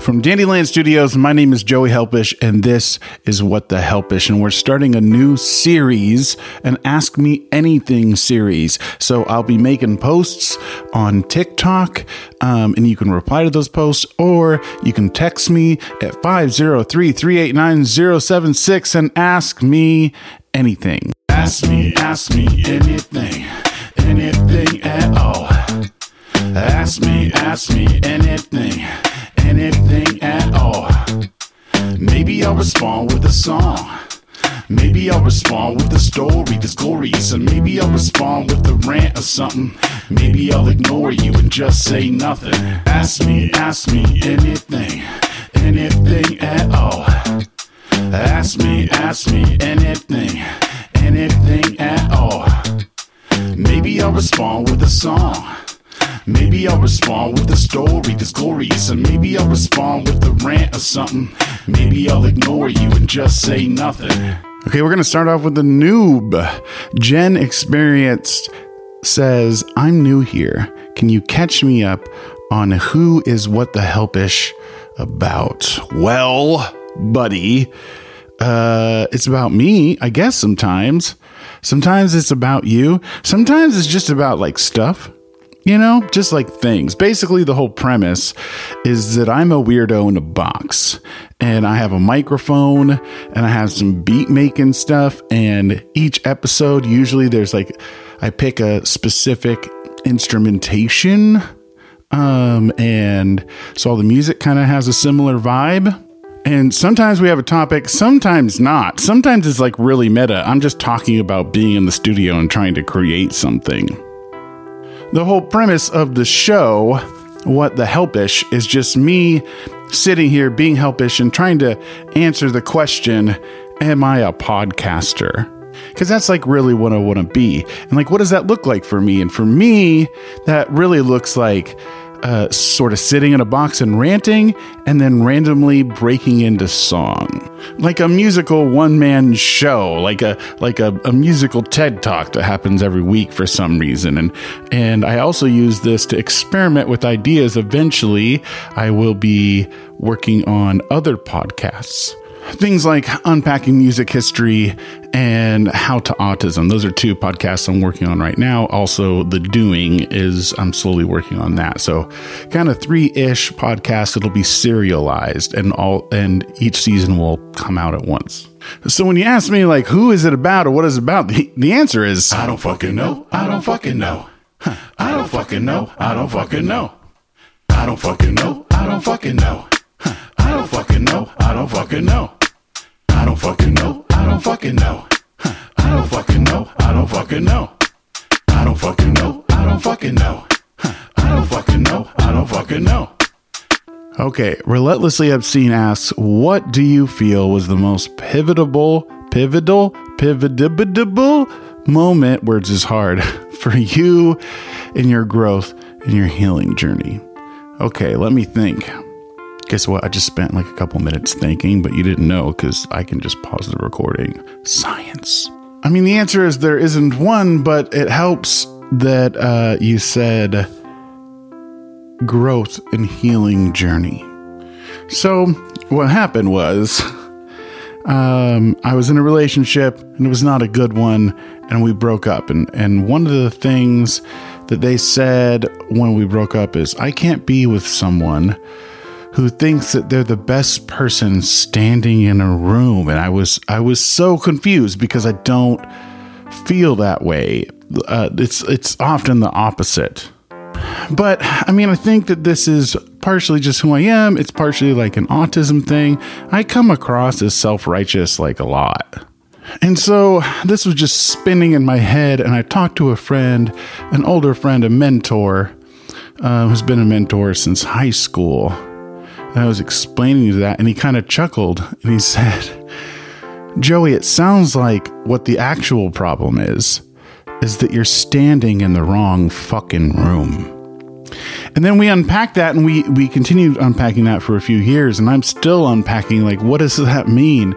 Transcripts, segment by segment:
From Dandyland Studios, my name is Joey Helpish, and this is What the Helpish. And we're starting a new series, an Ask Me Anything series. So I'll be making posts on TikTok, um, and you can reply to those posts, or you can text me at 503 389 076 and ask me anything. Ask me, ask me anything, anything at all. Ask me, ask me anything, anything at all. Maybe I'll respond with a song. Maybe I'll respond with a story that's glorious, and maybe I'll respond with a rant or something. Maybe I'll ignore you and just say nothing. Ask me, ask me anything, anything at all. Ask me, ask me anything, anything at all. Maybe I'll respond with a song. Maybe I'll respond with a story that's glorious, and maybe I'll respond with a rant or something. Maybe I'll ignore you and just say nothing. Okay, we're gonna start off with the noob. Jen Experienced says, I'm new here. Can you catch me up on who is what the helpish about? Well, buddy, uh, it's about me, I guess sometimes. Sometimes it's about you. Sometimes it's just about like stuff. You know, just like things. Basically, the whole premise is that I'm a weirdo in a box and I have a microphone and I have some beat making stuff. And each episode, usually there's like, I pick a specific instrumentation. Um, and so all the music kind of has a similar vibe. And sometimes we have a topic, sometimes not. Sometimes it's like really meta. I'm just talking about being in the studio and trying to create something. The whole premise of the show, What the Helpish, is just me sitting here being helpish and trying to answer the question Am I a podcaster? Because that's like really what I want to be. And like, what does that look like for me? And for me, that really looks like uh, sort of sitting in a box and ranting and then randomly breaking into song. Like a musical one-man show like a like a, a musical ted talk that happens every week for some reason. And and i also use this to experiment with ideas. Eventually i will be working on other podcasts things like unpacking music history and how to autism. Those are two podcasts i'm working on right now. Also the doing is i'm slowly working on that. So kind of three-ish podcasts it'll be serialized and all and each season will come out at once. So when you ask me like who is it about or what is it about? The, the answer is i don't fucking know. I don't fucking know. I don't fucking know. I don't fucking know. I don't fucking know. I don't fucking know. I don't fucking know. I don't fucking know. Don't fucking know. I don't fucking know. I don't fucking know. I don't fucking know. I don't fucking know. I don't fucking know. I don't fucking know. I don't fucking know. Okay, Relentlessly Obscene asks, What do you feel was the most pivotal, pivotal, pivotable moment, words is hard, for you in your growth in your healing journey? Okay, let me think. Guess what? I just spent like a couple minutes thinking, but you didn't know because I can just pause the recording. Science. I mean, the answer is there isn't one, but it helps that uh, you said growth and healing journey. So, what happened was um, I was in a relationship and it was not a good one, and we broke up. And, and one of the things that they said when we broke up is, I can't be with someone who thinks that they're the best person standing in a room. And i was i was so confused because i don't feel that way. Uh, it's it's often the opposite. But i mean i think that this is partially just who i am. It's partially like an autism thing. I come across as self-righteous like a lot. And so this was just spinning in my head and i talked to a friend an older friend a mentor uh, who's been a mentor since high school I was explaining to that, and he kind of chuckled and he said, Joey, it sounds like what the actual problem is, is that you're standing in the wrong fucking room. And then we unpacked that and we, we continued unpacking that for a few years. And I'm still unpacking, like, what does that mean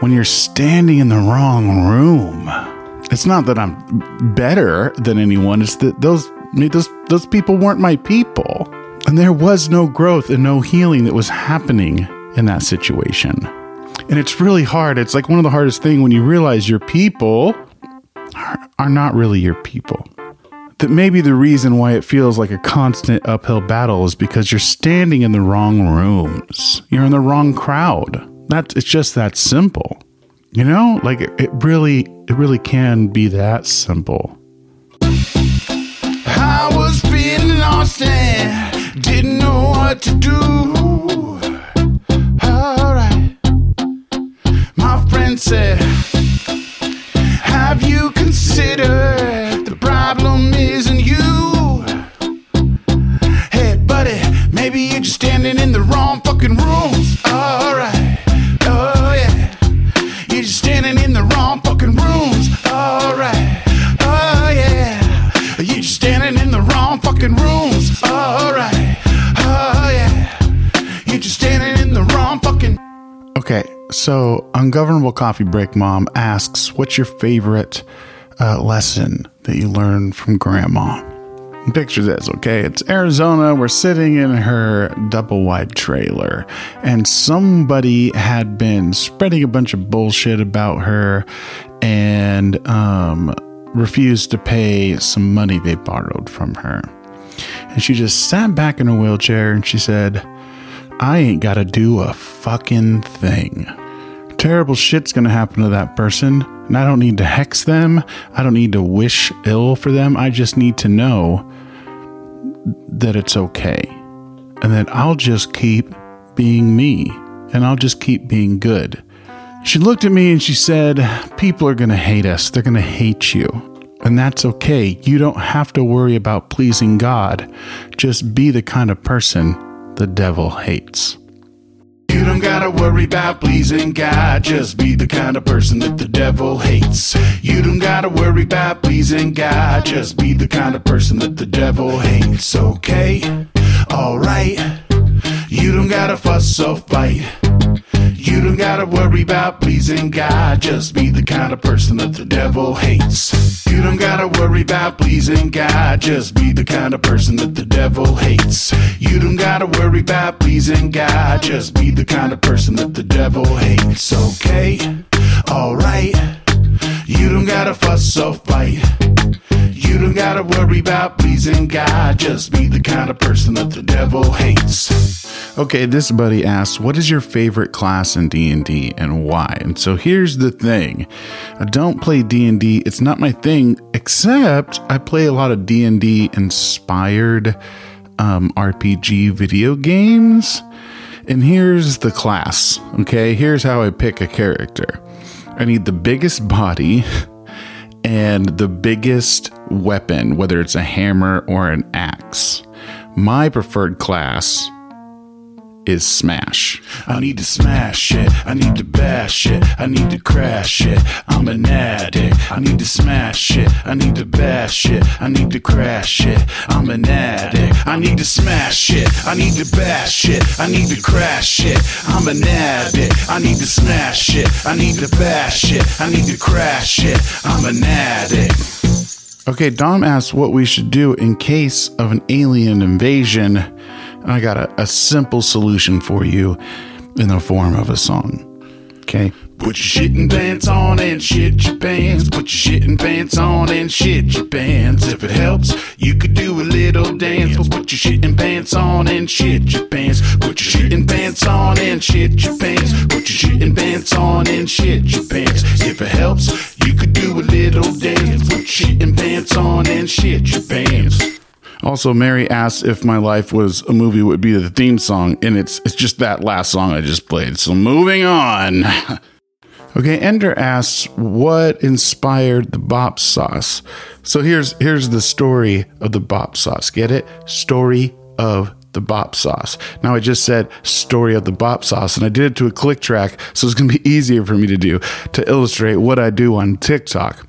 when you're standing in the wrong room? It's not that I'm better than anyone, it's that those, those, those people weren't my people. And there was no growth and no healing that was happening in that situation. And it's really hard. It's like one of the hardest things when you realize your people are, not really your people. That maybe the reason why it feels like a constant uphill battle is because you're standing in the wrong rooms. You're in the wrong crowd. That's it's just that simple. You know, like it, it really it really can be that simple. I was feeling lost and didn't know what to do. Alright. My friend said, so Ungovernable Coffee Break Mom asks, What's your favorite uh, lesson that you learned from grandma? And Picture this, okay? It's Arizona. We're sitting in her double wide trailer, and somebody had been spreading a bunch of bullshit about her and um, refused to pay some money they borrowed from her. And she just sat back in a wheelchair and she said, I ain't got to do a fucking thing. Terrible shit's gonna happen to that person, and I don't need to hex them. I don't need to wish ill for them. I just need to know that it's okay. And that I'll just keep being me, and I'll just keep being good. She looked at me and she said, People are gonna hate us. They're gonna hate you. And that's okay. You don't have to worry about pleasing God. Just be the kind of person the devil hates. You don't gotta worry about pleasing God. Just be the kind of person that the devil hates. You don't gotta worry about pleasing God. Just be the kind of person that the devil hates. Okay? Alright. You don't gotta fuss or fight. You don't gotta worry about pleasing God. Just be the kind of person that the devil hates. You don't gotta worry about pleasing God. Just be the kind of person that the devil hates. You don't gotta worry about pleasing God. Just be the kind of person that the devil hates. Okay? Alright. You don't gotta fuss or fight. You don't gotta worry about pleasing God. Just be the kind of person that the devil hates. Okay, this buddy asks, "What is your favorite class in D&D and why?" And so here's the thing. I don't play D&D. It's not my thing, except I play a lot of D&D inspired um, RPG video games. And here's the class. Okay, here's how I pick a character. I need the biggest body and the biggest weapon, whether it's a hammer or an axe. My preferred class is smash. I need to smash it. I need to bash it. I need to crash it. I'm an addict. I need to smash it. I need to bash it. I need to crash it. I'm an addict. I need to smash it. I need to bash it. I need to crash it. I'm an addict. I need to smash it. I need to bash it. I need to crash it. I'm an addict. Okay, Dom asks what we should do in case of an alien invasion. And I got a, a simple solution for you in the form of a song. Okay. Put your shitting pants on and shit your pants. Put your shitting pants on and shit your pants. If it helps, you could do a little dance. Well, put your shitting pants on and shit your pants. Put your shitting pants on and shit your pants. Put your shitting pants on and shit your pants. If it helps, you could do a little dance. Put your shitting pants on and shit your pants. Also, Mary asks if my life was a movie, would be the theme song, and it's it's just that last song I just played. So moving on. okay, Ender asks what inspired the bop sauce. So here's here's the story of the bop sauce. Get it? Story of the bop sauce. Now I just said story of the bop sauce, and I did it to a click track, so it's gonna be easier for me to do to illustrate what I do on TikTok.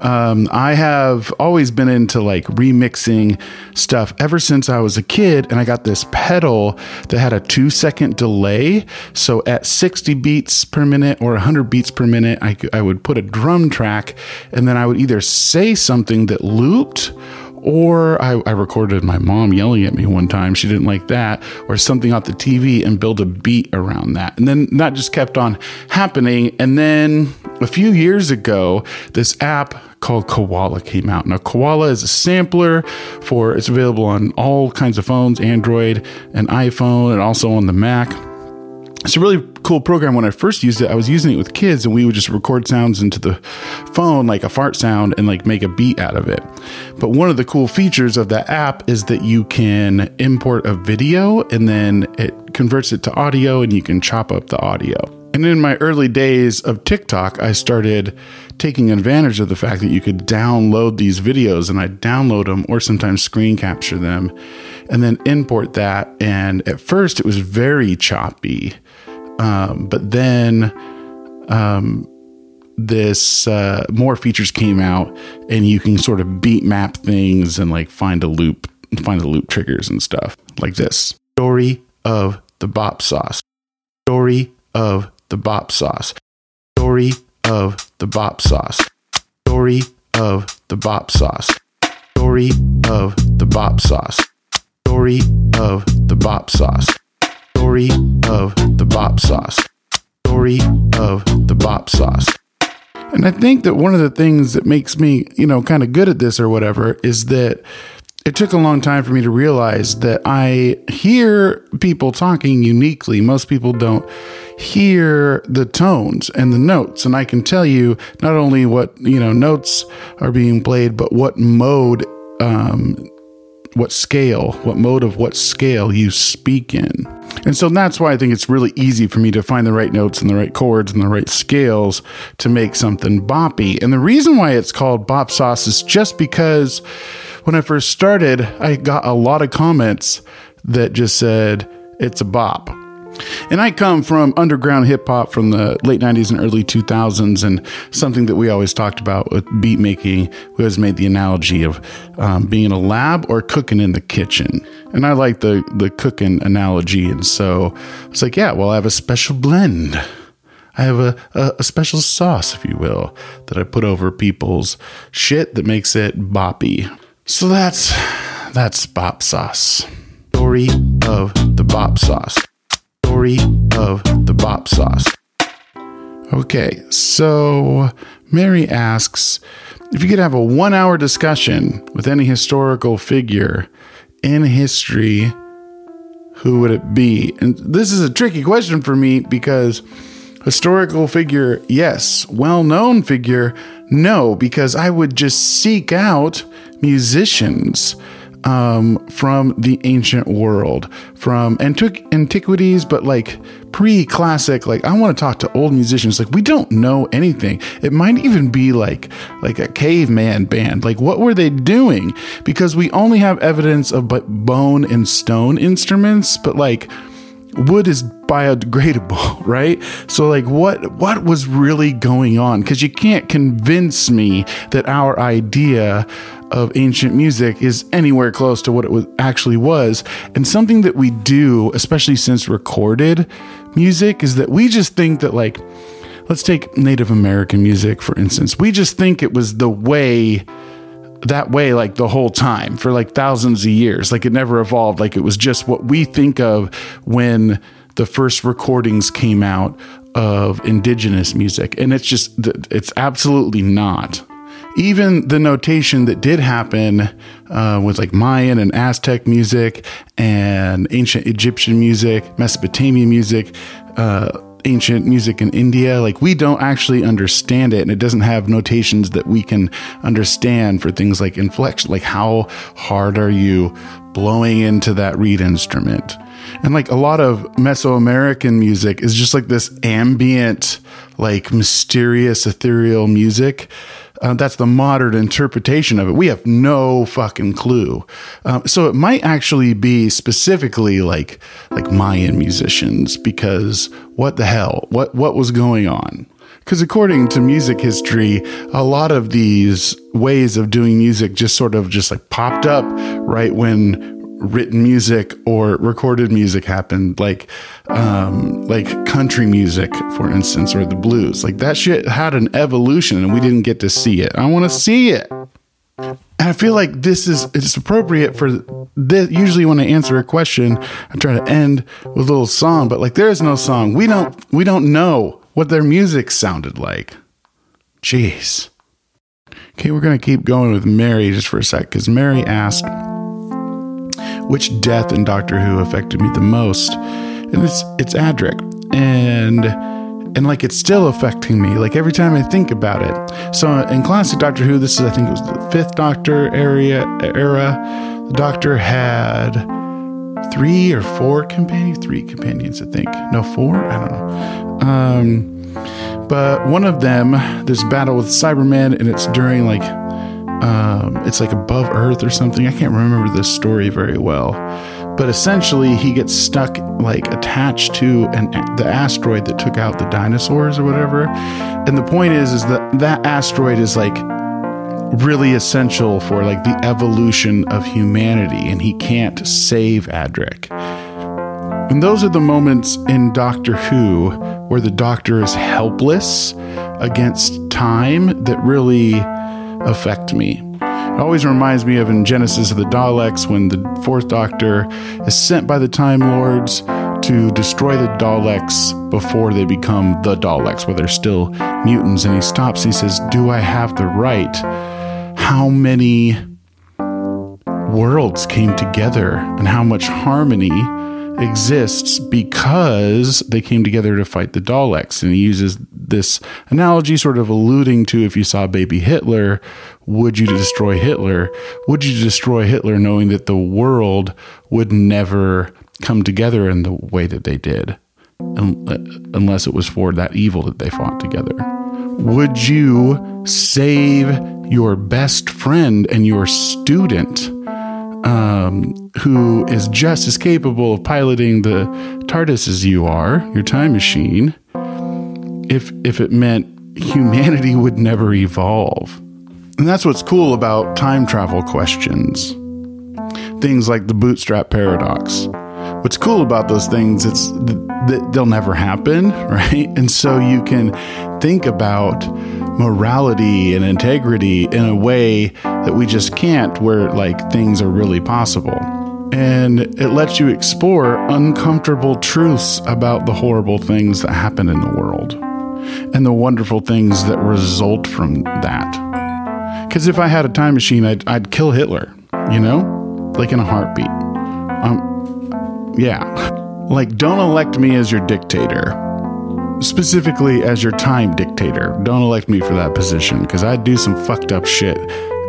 Um, I have always been into like remixing stuff ever since I was a kid, and I got this pedal that had a two second delay. So at 60 beats per minute or 100 beats per minute, I, I would put a drum track, and then I would either say something that looped or I, I recorded my mom yelling at me one time. She didn't like that, or something off the TV and build a beat around that. And then that just kept on happening. And then a few years ago, this app called Koala came out. Now, Koala is a sampler for it's available on all kinds of phones, Android and iPhone, and also on the Mac. It's a really cool program. When I first used it, I was using it with kids, and we would just record sounds into the phone, like a fart sound, and like make a beat out of it. But one of the cool features of that app is that you can import a video, and then it converts it to audio, and you can chop up the audio. And in my early days of TikTok, I started taking advantage of the fact that you could download these videos and I download them or sometimes screen capture them and then import that. And at first it was very choppy. Um, but then um, this uh, more features came out and you can sort of beat map things and like find a loop, find the loop triggers and stuff like this. Story of the bop sauce. Story of the bop sauce. Story of the bop sauce. Story of the bop sauce. Story of the bop sauce. Story of the bop sauce. Story of the bop sauce. Story of the bop sauce. And I think that one of the things that makes me, you know, kind of good at this or whatever is that it took a long time for me to realize that I hear people talking uniquely. Most people don't hear the tones and the notes. And I can tell you not only what, you know, notes are being played, but what mode, um, what scale, what mode of what scale you speak in. And so that's why I think it's really easy for me to find the right notes and the right chords and the right scales to make something boppy. And the reason why it's called bop sauce is just because when I first started, I got a lot of comments that just said it's a bop. And I come from underground hip hop from the late 90s and early 2000s, and something that we always talked about with beat making, we always made the analogy of um, being in a lab or cooking in the kitchen. And I like the, the cooking analogy. And so it's like, yeah, well, I have a special blend. I have a, a, a, special sauce, if you will, that I put over people's shit that makes it boppy. So that's that's bop sauce. Story of the bop sauce. Story of the bop sauce. Okay, so Mary asks if you could have a one hour discussion with any historical figure in history, who would it be? And this is a tricky question for me because historical figure, yes. Well known figure, no, because I would just seek out musicians um, from the ancient world, from antiqu- antiquities, but like pre classic. Like, I want to talk to old musicians. Like, we don't know anything. It might even be like like a caveman band. Like, what were they doing? Because we only have evidence of but bone and stone instruments, but like wood is biodegradable, right? So like what what was really going on? Cuz you can't convince me that our idea of ancient music is anywhere close to what it was actually was. And something that we do, especially since recorded music, is that we just think that like let's take Native American music for instance. We just think it was the way that way like the whole time for like thousands of years. Like it never evolved. Like it was just what we think of when the first recordings came out of indigenous music. And it's just, it's absolutely not. Even the notation that did happen uh, like Mayan and Aztec music and ancient Egyptian music, Mesopotamian music, uh, ancient music in India. Like we don't actually understand it and it doesn't have notations that we can understand for things like inflection. Like how hard are you blowing into that reed instrument? And like a lot of Mesoamerican music is just like this ambient, like mysterious, ethereal music uh, that's the modern interpretation of it. We have no fucking clue. Um, so it might actually be specifically like like Mayan musicians because what the hell? What what was going on? Because according to music history, a lot of these ways of doing music just sort of just like popped up right when written music or recorded music happened like um like country music for instance or the blues like that shit had an evolution and we didn't get to see it i want to see it And I feel like this is it's appropriate for this. Usually, when I answer a question, I try to end with a little song, but like there is no song. We don't we don't know what their music sounded like. Jeez. Okay, we're gonna keep going with Mary just for a sec because Mary asked, "Which death in Doctor Who affected me the most?" And it's it's Adric, and and like it's still affecting me like every time i think about it. So in classic doctor who this is i think it was the fifth doctor area era the doctor had three or four companions three companions i think. No four? I don't know. Um, but one of them this battle with cybermen and it's during like um, it's like above earth or something. I can't remember this story very well. But essentially he gets stuck like attached to an the asteroid that took out the dinosaurs or whatever. And the point is is that that asteroid is like really essential for like the evolution of humanity and he can't save adric. And those are the moments in doctor who where the doctor is helpless against time that really affect me it always reminds me of in Genesis of the Daleks when the fourth Doctor is sent by the Time Lords to destroy the Daleks before they become the Daleks, where they're still mutants. And he stops, and he says, Do I have the right? How many worlds came together and how much harmony exists because they came together to fight the Daleks. And he uses this analogy, sort of alluding to if you saw baby Hitler, would you destroy Hitler? Would you destroy Hitler knowing that the world would never come together in the way that they did, uh, unless it was for that evil that they fought together? Would you save your best friend and your student? Um, who is just as capable of piloting the TARDIS as you are, your time machine, if if it meant humanity would never evolve. And that's what's cool about time travel questions. Things like the bootstrap paradox. What's cool about those things it's that they'll never happen, right? And so you can think about morality and integrity in a way that we just can't, where like things are really possible. And it lets you explore uncomfortable truths about the horrible things that happen in the world and the wonderful things that result from that. Because if I had a time machine, I'd, I'd kill Hitler, you know, like in a heartbeat. Um, yeah. Like, don't elect me as your dictator specifically as your time dictator. Don't elect me for that position because I'd do some fucked up shit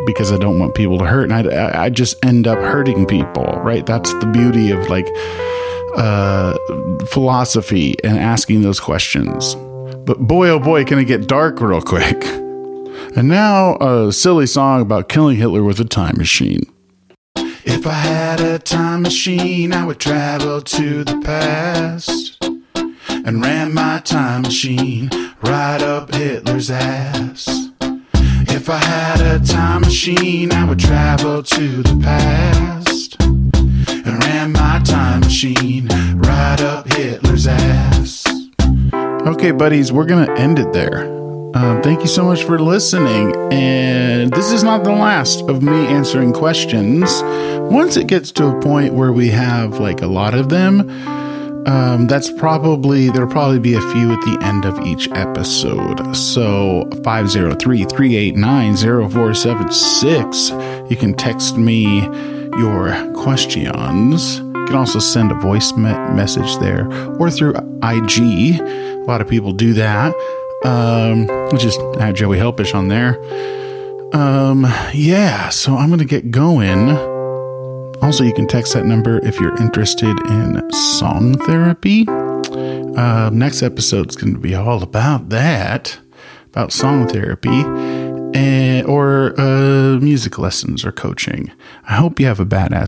because I don't want people to hurt, and I, I just end up hurting people. Right? That's the beauty of like uh, philosophy and asking those questions. But boy, oh boy, can it get dark real quick. And now a silly song about killing Hitler with a time machine. If I had a time machine, I would travel to the past and ran my time machine right up Hitler's ass. If I had a time machine, I would travel to the past and ran my time machine right up Hitler's ass. Okay, buddies, we're going to end it there. Uh, thank you so much for listening. And this is not the last of me answering questions. Once it gets to a point where we have like a lot of them, um, that's probably, there'll probably be a few at the end of each episode. So 503 389 0476. You can text me your questions. You can also send a voice me- message there or through IG. A lot of people do that. Um, just add Joey Helpish on there. Um, yeah, so I'm going to get going. Also, you can text that number if you're interested in song therapy. Uh, next episode is going to be all about that, about song therapy, and, or uh, music lessons or coaching. I hope you have a badass